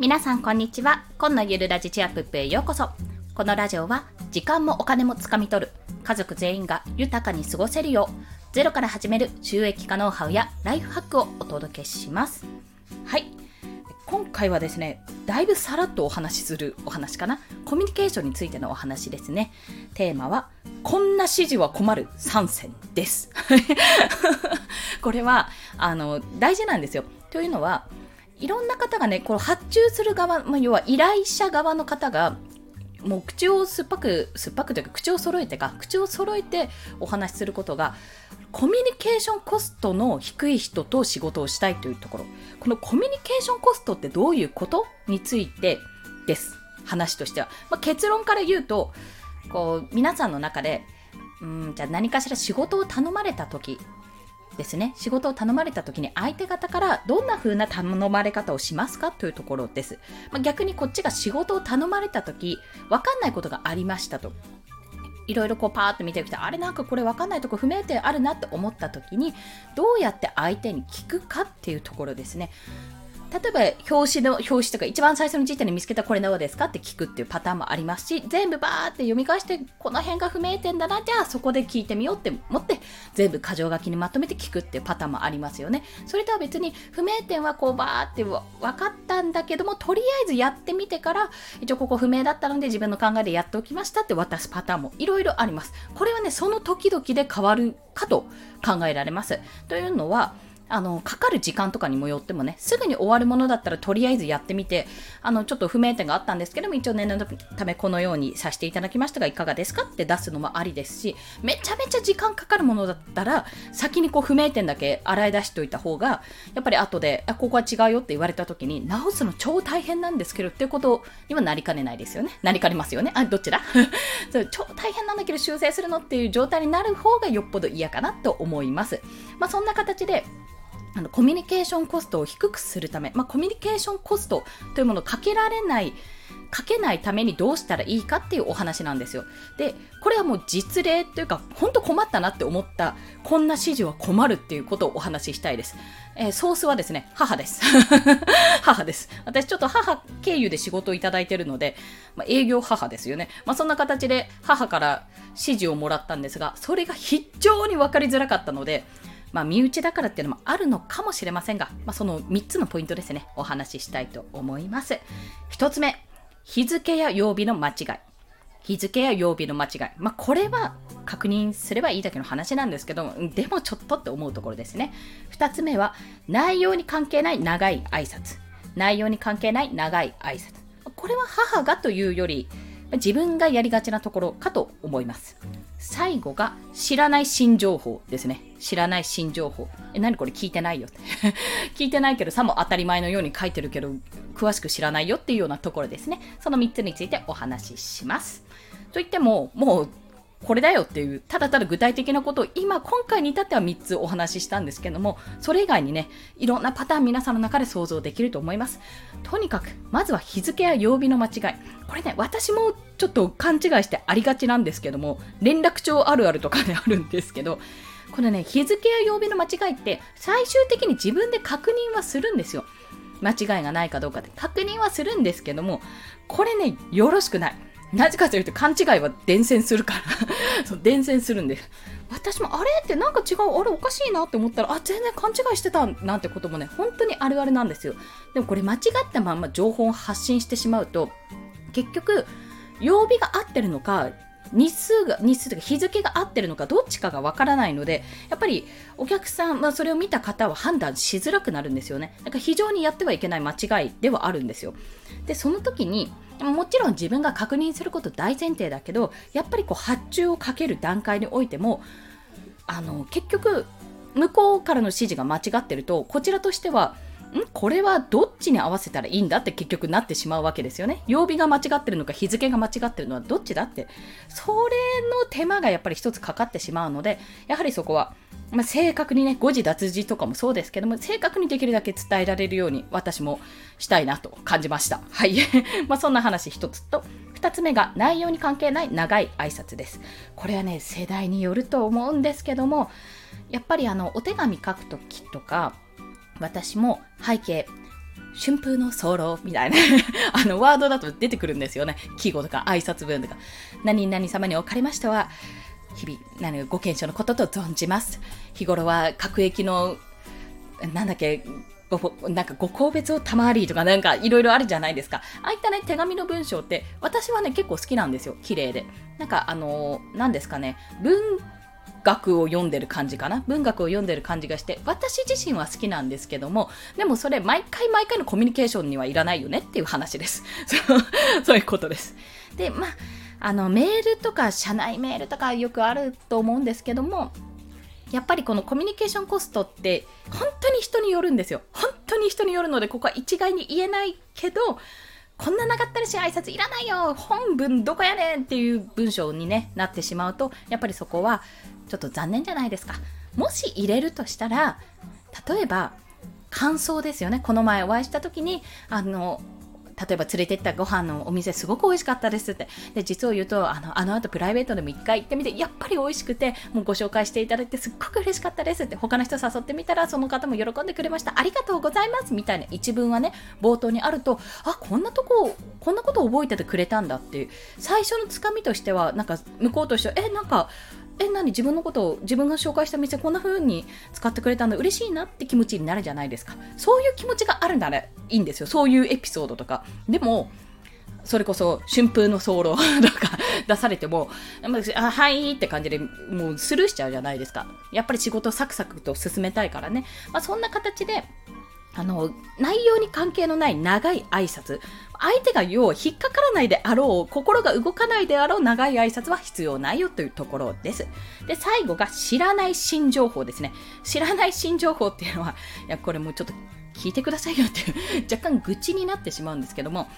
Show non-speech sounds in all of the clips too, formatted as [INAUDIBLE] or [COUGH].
皆さんこんにちは。今のゆるラジチアップへようこそ。このラジオは時間もお金もつかみ取る。家族全員が豊かに過ごせるよう。ゼロから始める収益化ノウハウやライフハックをお届けします。はい。今回はですねだいぶさらっとお話しするお話かな。コミュニケーションについてのお話ですね。テーマはこんな指示は困る3選です。[LAUGHS] これはあの大事なんですよ。というのはいろんな方がね、この発注する側、まあ、要は依頼者側の方が、もう口を酸っぱく、酸っぱくというか、口を揃えてか、口を揃えてお話しすることが、コミュニケーションコストの低い人と仕事をしたいというところ。このコミュニケーションコストってどういうことについてです。話としては。まあ、結論から言うと、こう、皆さんの中で、うん、じゃあ何かしら仕事を頼まれた時ですね。仕事を頼まれた時に相手方からどんな風な頼まれ方をしますかというところです、まあ、逆にこっちが仕事を頼まれた時分かんないことがありましたと。いろいろこうパーッと見てきてあれなんかこれ分かんないとこ不明点あるなって思った時にどうやって相手に聞くかっていうところですね。例えば表紙の表紙とか一番最初の時点で見つけたこれどうですかって聞くっていうパターンもありますし全部バーって読み返してこの辺が不明点だなじゃあそこで聞いてみようって思って全部箇条書きにまとめて聞くっていうパターンもありますよね。それとは別に不明点はこうバーって分かったんだけどもとりあえずやってみてから一応ここ不明だったので自分の考えでやっておきましたって渡すパターンもいろいろあります。これはねその時々で変わるかと考えられます。というのはあの、かかる時間とかにもよってもね、すぐに終わるものだったらとりあえずやってみて、あの、ちょっと不明点があったんですけども、一応念のためこのようにさせていただきましたが、いかがですかって出すのもありですし、めちゃめちゃ時間かかるものだったら、先にこう不明点だけ洗い出しておいた方が、やっぱり後で、あ、ここは違うよって言われた時に、直すの超大変なんですけどっていうことにはなりかねないですよね。なりかねますよね。あ、どっちだ？[LAUGHS] 超大変なんだけど修正するのっていう状態になる方がよっぽど嫌かなと思います。まあそんな形で、あのコミュニケーションコストを低くするため、まあ、コミュニケーションコストというものをかけられないかけないためにどうしたらいいかっていうお話なんですよ。で、これはもう実例というか、本当困ったなって思った、こんな指示は困るっていうことをお話ししたいです。えー、ソースはですね、母です。[LAUGHS] 母です。私ちょっと母経由で仕事をいただいてるので、まあ、営業母ですよね。まあ、そんな形で母から指示をもらったんですが、それが非常に分かりづらかったので、まあ、身内だからっていうのもあるのかもしれませんが、まあ、その3つのポイントですね、お話ししたいと思います。1つ目、日付や曜日の間違い。日付や曜日の間違い。まあ、これは確認すればいいだけの話なんですけど、でもちょっとって思うところですね。2つ目は、内容に関係ない長い挨拶。内容に関係ない長い挨拶。これは母がというより、自分がやりがちなところかと思います。最後が知らない新情報ですね。知らない新情報。え、何これ聞いてないよって。[LAUGHS] 聞いてないけどさも当たり前のように書いてるけど、詳しく知らないよっていうようなところですね。その3つについてお話しします。といっても、もうこれだよっていう、ただただ具体的なことを今、今回に至っては3つお話ししたんですけども、それ以外にね、いろんなパターン皆さんの中で想像できると思います。とにかく、まずは日付や曜日の間違い。これね、私もちょっと勘違いしてありがちなんですけども、連絡帳あるあるとかで、あるんですけど、これね、日付や曜日の間違いって最終的に自分で確認はするんですよ。間違いがないかどうかで確認はするんですけども、これね、よろしくない。なぜかというと勘違いは伝染するから [LAUGHS] そう伝染するんで。私もあれってなんか違う、あれおかしいなって思ったら、あ、全然勘違いしてたなんてこともね、本当にあるあるなんですよ。でもこれ間違ったまま情報を発信してしまうと、結局、曜日が合ってるのか、日数が、日数というか日付が合ってるのかどっちかがわからないので、やっぱりお客さん、まあ、それを見た方は判断しづらくなるんですよね。だから非常にやってはいけない間違いではあるんですよ。で、その時に、もちろん自分が確認すること大前提だけどやっぱりこう発注をかける段階においてもあの結局向こうからの指示が間違ってるとこちらとしてはん？これはどっちに合わせたらいいんだって結局なってしまうわけですよね。曜日が間違ってるのか日付が間違ってるのはどっちだって。それの手間がやっぱり一つかかってしまうので、やはりそこはまあ、正確にね、誤字脱字とかもそうですけども、正確にできるだけ伝えられるように私もしたいなと感じました。はい。[LAUGHS] まあそんな話一つと、二つ目が内容に関係ない長い挨拶です。これはね、世代によると思うんですけども、やっぱりあの、お手紙書くときとか、私も背景、春風の候みたいな [LAUGHS] あのワードだと出てくるんですよね。季語とか挨拶文とか。何々様におかれましては、日々、何ご検証のことと存じます。日頃は各駅の、なんだっけ、ごなんかご個別をたまりとかなんかいろいろあるじゃないですか。ああいったね、手紙の文章って私はね、結構好きなんですよ。綺麗で。なんかあのー、何ですかね、文学を読んでる感じかな？文学を読んでる感じがして私自身は好きなんですけどもでもそれ毎回毎回のコミュニケーションにはいらないよねっていう話です。[LAUGHS] そういうことです。でまああのメールとか社内メールとかよくあると思うんですけどもやっぱりこのコミュニケーションコストって本当に人によるんですよ。本当に人によるのでここは一概に言えないけどこんな長ったらしい挨拶いらないよ。本文どこやねんっていう文章に、ね、なってしまうとやっぱりそこはちょっと残念じゃないですか。もし入れるとしたら例えば感想ですよね。この前お会いした時にあの例えば連れてったご飯のお店すごく美味しかったですって。で、実を言うと、あの、あの後プライベートでも一回行ってみて、やっぱり美味しくて、もうご紹介していただいてすっごく嬉しかったですって、他の人誘ってみたら、その方も喜んでくれました。ありがとうございます。みたいな一文はね、冒頭にあると、あ、こんなとこ、こんなこと覚えててくれたんだっていう、最初のつかみとしては、なんか、向こうとしては、え、なんか、え、何？自分のことを自分が紹介した店こんな風に使ってくれたんだ嬉しいなって気持ちになるじゃないですかそういう気持ちがあるならいいんですよそういうエピソードとかでもそれこそ春風の早漏 [LAUGHS] とか出されても、あ、はいって感じでもうスルーしちゃうじゃないですか。やっぱり仕事サクサクと進めたいからね。まあ、そんな形で、あの、内容に関係のない長い挨拶。相手が要は引っかからないであろう、心が動かないであろう長い挨拶は必要ないよというところです。で、最後が知らない新情報ですね。知らない新情報っていうのは、いや、これもうちょっと聞いてくださいよっていう若干愚痴になってしまうんですけども、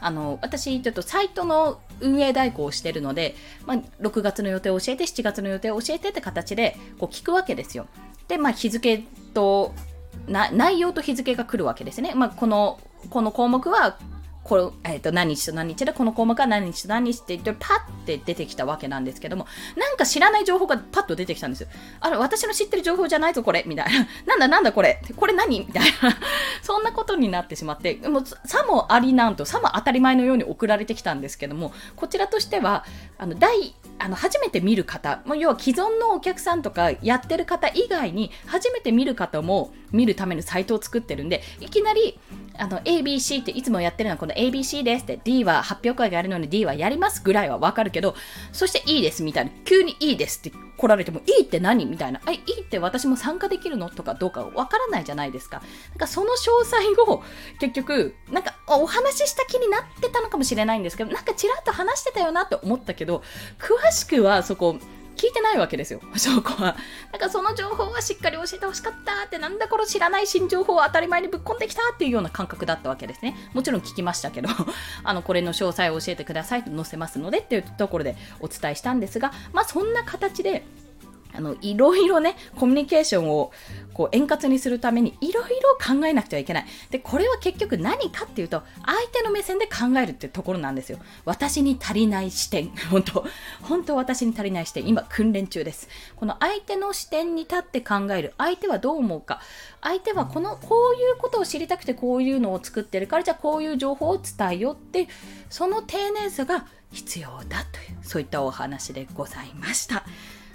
あの、私、ちょっとサイトの運営代行をしているので、まあ、6月の予定を教えて、7月の予定を教えてって形で、こう聞くわけですよ。で、まあ、日付と、内容と日付が来るわけですね。まあ、この、この項目はこれ、えー、と何日と何日でこの項目は何日と何日って？言ってパッて出てきたわけなんですけどもなんか知らない情報がパッと出てきたんですよ。あれ私の知ってる情報じゃないぞこれ。みたいな。なんだなんだこれ。これ何？みたいな。そんなことになってしまってもうさもありなんとさも当たり前のように送られてきたんですけどもこちらとしてはあの第あの初めて見る方、もう要は既存のお客さんとかやってる方以外に初めて見る方も見るためのサイトを作ってるんでいきなりあの ABC っていつもやってるのはこの ABC ですって D は発表会があるのに D はやりますぐらいはわかるけどそしていいですみたいな急にいいですって来られてもいいって何みたいなあいいって私も参加できるのとかどうかわからないじゃないですか。なんかその詳細を結局なんかお話しした気になってたのかもしれないんですけどなんかちらっと話してたよなって思ったけど詳しくはそこ聞いてないわけですよ、[LAUGHS] 証拠は。だからその情報はしっかり教えてほしかったって、なんだこの知らない新情報を当たり前にぶっ込んできたっていうような感覚だったわけですね。もちろん聞きましたけど、[LAUGHS] あの、これの詳細を教えてくださいと載せますのでっていうところでお伝えしたんですが、まあそんな形で、あの、いろいろね、コミュニケーションをこう円滑にするためにいろいろ考えなくてはいけない。で、これは結局何かっていうと、相手の目線で考えるっていうところなんですよ。私に足りない視点。[LAUGHS] 本当本当私に足りない視点。今、訓練中です。この相手の視点に立って考える。相手はどう思うか。相手はこの、こういうことを知りたくてこういうのを作ってるから、じゃあこういう情報を伝えようって、その丁寧さが必要だという、そういったお話でございました。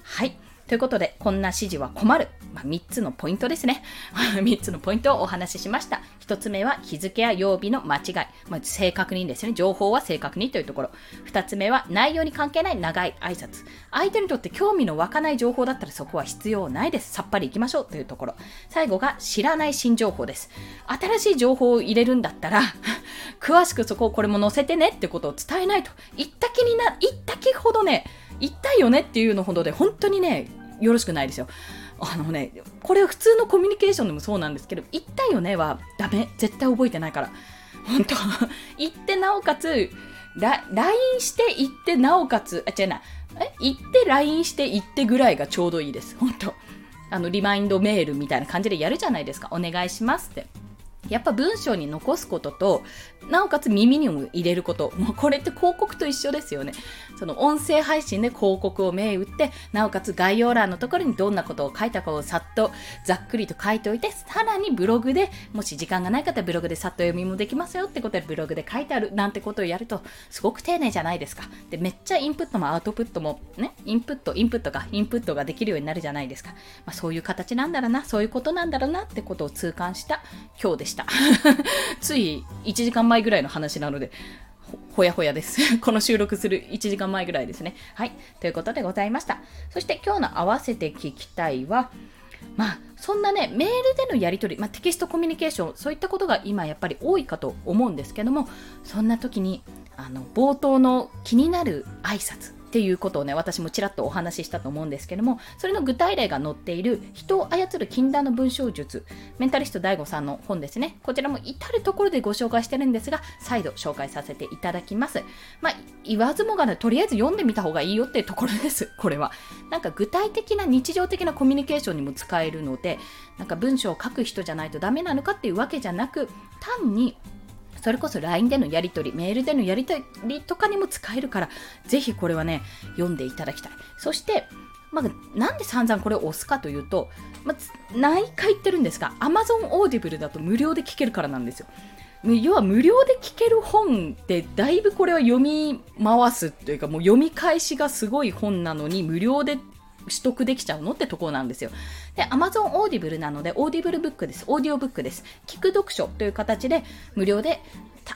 はい。ということで、こんな指示は困る。まあ、3つのポイントですね。[LAUGHS] 3つのポイントをお話ししました。1つ目は日付や曜日の間違い。まあ、正確にですね。情報は正確にというところ。2つ目は内容に関係ない長い挨拶。相手にとって興味の湧かない情報だったらそこは必要ないです。さっぱりいきましょうというところ。最後が知らない新情報です。新しい情報を入れるんだったら、[LAUGHS] 詳しくそこをこれも載せてねってことを伝えないと。言った気にな、言った気ほどね、言ったよねっていうのほどで本当にね、よろしくないですよ。あのね、これ普通のコミュニケーションでもそうなんですけど、言ったよねはダメ。絶対覚えてないから。本当 [LAUGHS] 言ってなおかつ、LINE して言ってなおかつ、あ、違うな。え？言って LINE して言ってぐらいがちょうどいいです。本当あの、リマインドメールみたいな感じでやるじゃないですか。お願いしますって。やっぱ文章に残すことと、なおかつ耳にも入れること。もうこれって広告と一緒ですよね。その音声配信で広告を銘打って、なおかつ概要欄のところにどんなことを書いたかをさっとざっくりと書いておいて、さらにブログで、もし時間がない方はブログでさっと読みもできますよってことでブログで書いてあるなんてことをやると、すごく丁寧じゃないですか。で、めっちゃインプットもアウトプットもね、インプット、インプットが、インプットができるようになるじゃないですか。まあ、そういう形なんだろうな、そういうことなんだろうなってことを痛感した今日でした。した [LAUGHS] つい1時間前ぐらいの話なので、ほやほやです。[LAUGHS] この収録する1時間前ぐらいですね。はい。ということでございました。そして今日の合わせて聞きたいは、まあ、そんなね、メールでのやり取り、まあ、テキストコミュニケーション、そういったことが今やっぱり多いかと思うんですけども、そんな時に、あの、冒頭の気になる挨拶、っていうことをね、私もちらっとお話ししたと思うんですけども、それの具体例が載っている人を操る禁断の文章術、メンタリスト DAIGO さんの本ですね。こちらも至るところでご紹介してるんですが、再度紹介させていただきます。まあ、言わずもがな、とりあえず読んでみた方がいいよっていうところです、これは。なんか具体的な日常的なコミュニケーションにも使えるので、なんか文章を書く人じゃないとダメなのかっていうわけじゃなく、単にそれこそ LINE でのやり取り、メールでのやり取りとかにも使えるから、ぜひこれはね、読んでいただきたい。そして、まあ、なんで散々これを押すかというと、まあ、何回言ってるんですが、Amazon Audible だと無料で聞けるからなんですよ。要は無料で聞ける本ってだいぶこれは読み回すというかもう読み返しがすごい本なのに無料で取得できちゃうのってところなんですよ。で、Amazon Audible なので、オーディブルブックです。オーディオブックです。聞く読書という形で無料で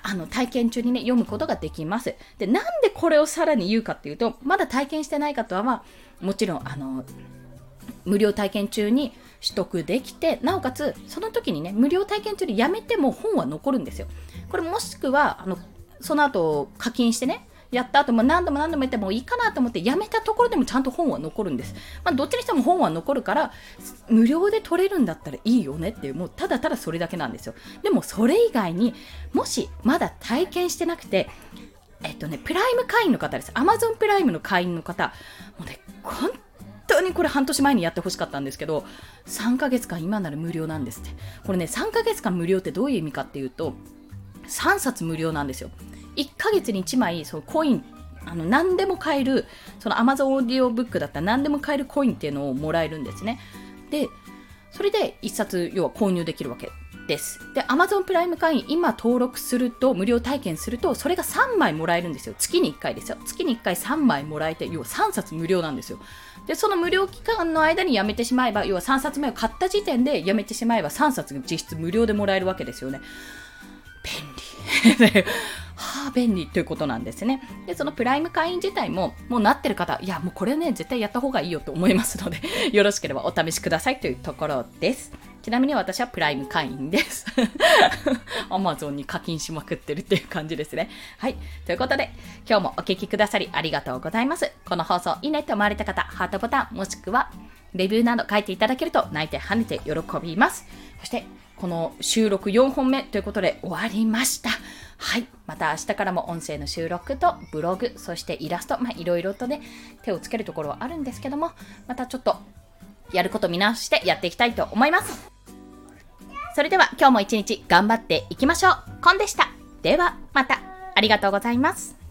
あの体験中にね、読むことができます。で、なんでこれをさらに言うかっていうと、まだ体験してない方は、もちろん、あの、無料体験中に取得できて、なおかつ、その時にね、無料体験中にやめても本は残るんですよ。これもしくは、あの、その後課金してね、やった後も何度も何度も言ってもいいかなと思ってやめたところでもちゃんと本は残るんです。まあ、どっちにしても本は残るから、無料で取れるんだったらいいよねっていう、もうただただそれだけなんですよ。でもそれ以外にもしまだ体験してなくて、えっとね、プライム会員の方です。Amazon プライムの会員の方、もうね、本当にこれ半年前にやってほしかったんですけど、3ヶ月間今なら無料なんですって。これね、3ヶ月間無料ってどういう意味かっていうと、3冊無料なんですよ。1ヶ月に1枚そのコインあの何でも買えるその Amazon オーディオブックだったら何でも買えるコインっていうのをもらえるんですね。でそれで1冊要は購入できるわけです。で Amazon プライム会員今登録すると無料体験するとそれが3枚もらえるんですよ。月に1回ですよ。月に1回3枚もらえて要は3冊無料なんですよ。でその無料期間の間にやめてしまえば要は3冊目を買った時点でやめてしまえば3冊実質無料でもらえるわけですよね。便利 [LAUGHS] はあ、便利ということなんですね。で、そのプライム会員自体も、もうなってる方、いや、もうこれね、絶対やった方がいいよと思いますので [LAUGHS] よろしければお試しくださいというところです。ちなみに私はプライム会員です。[LAUGHS] アマゾンに課金しまくってるっていう感じですね。はい。ということで、今日もお聴きくださりありがとうございます。この放送いいねと思われた方、ハートボタン、もしくは、レビューなど書いていただけると泣いて跳ねて喜びます。そして、この収録4本目ということで終わりました。はい。また明日からも音声の収録とブログ、そしてイラスト、まあいろいろとね、手をつけるところはあるんですけども、またちょっとやること見直してやっていきたいと思います。それでは今日も一日頑張っていきましょう。コンでした。ではまた。ありがとうございます。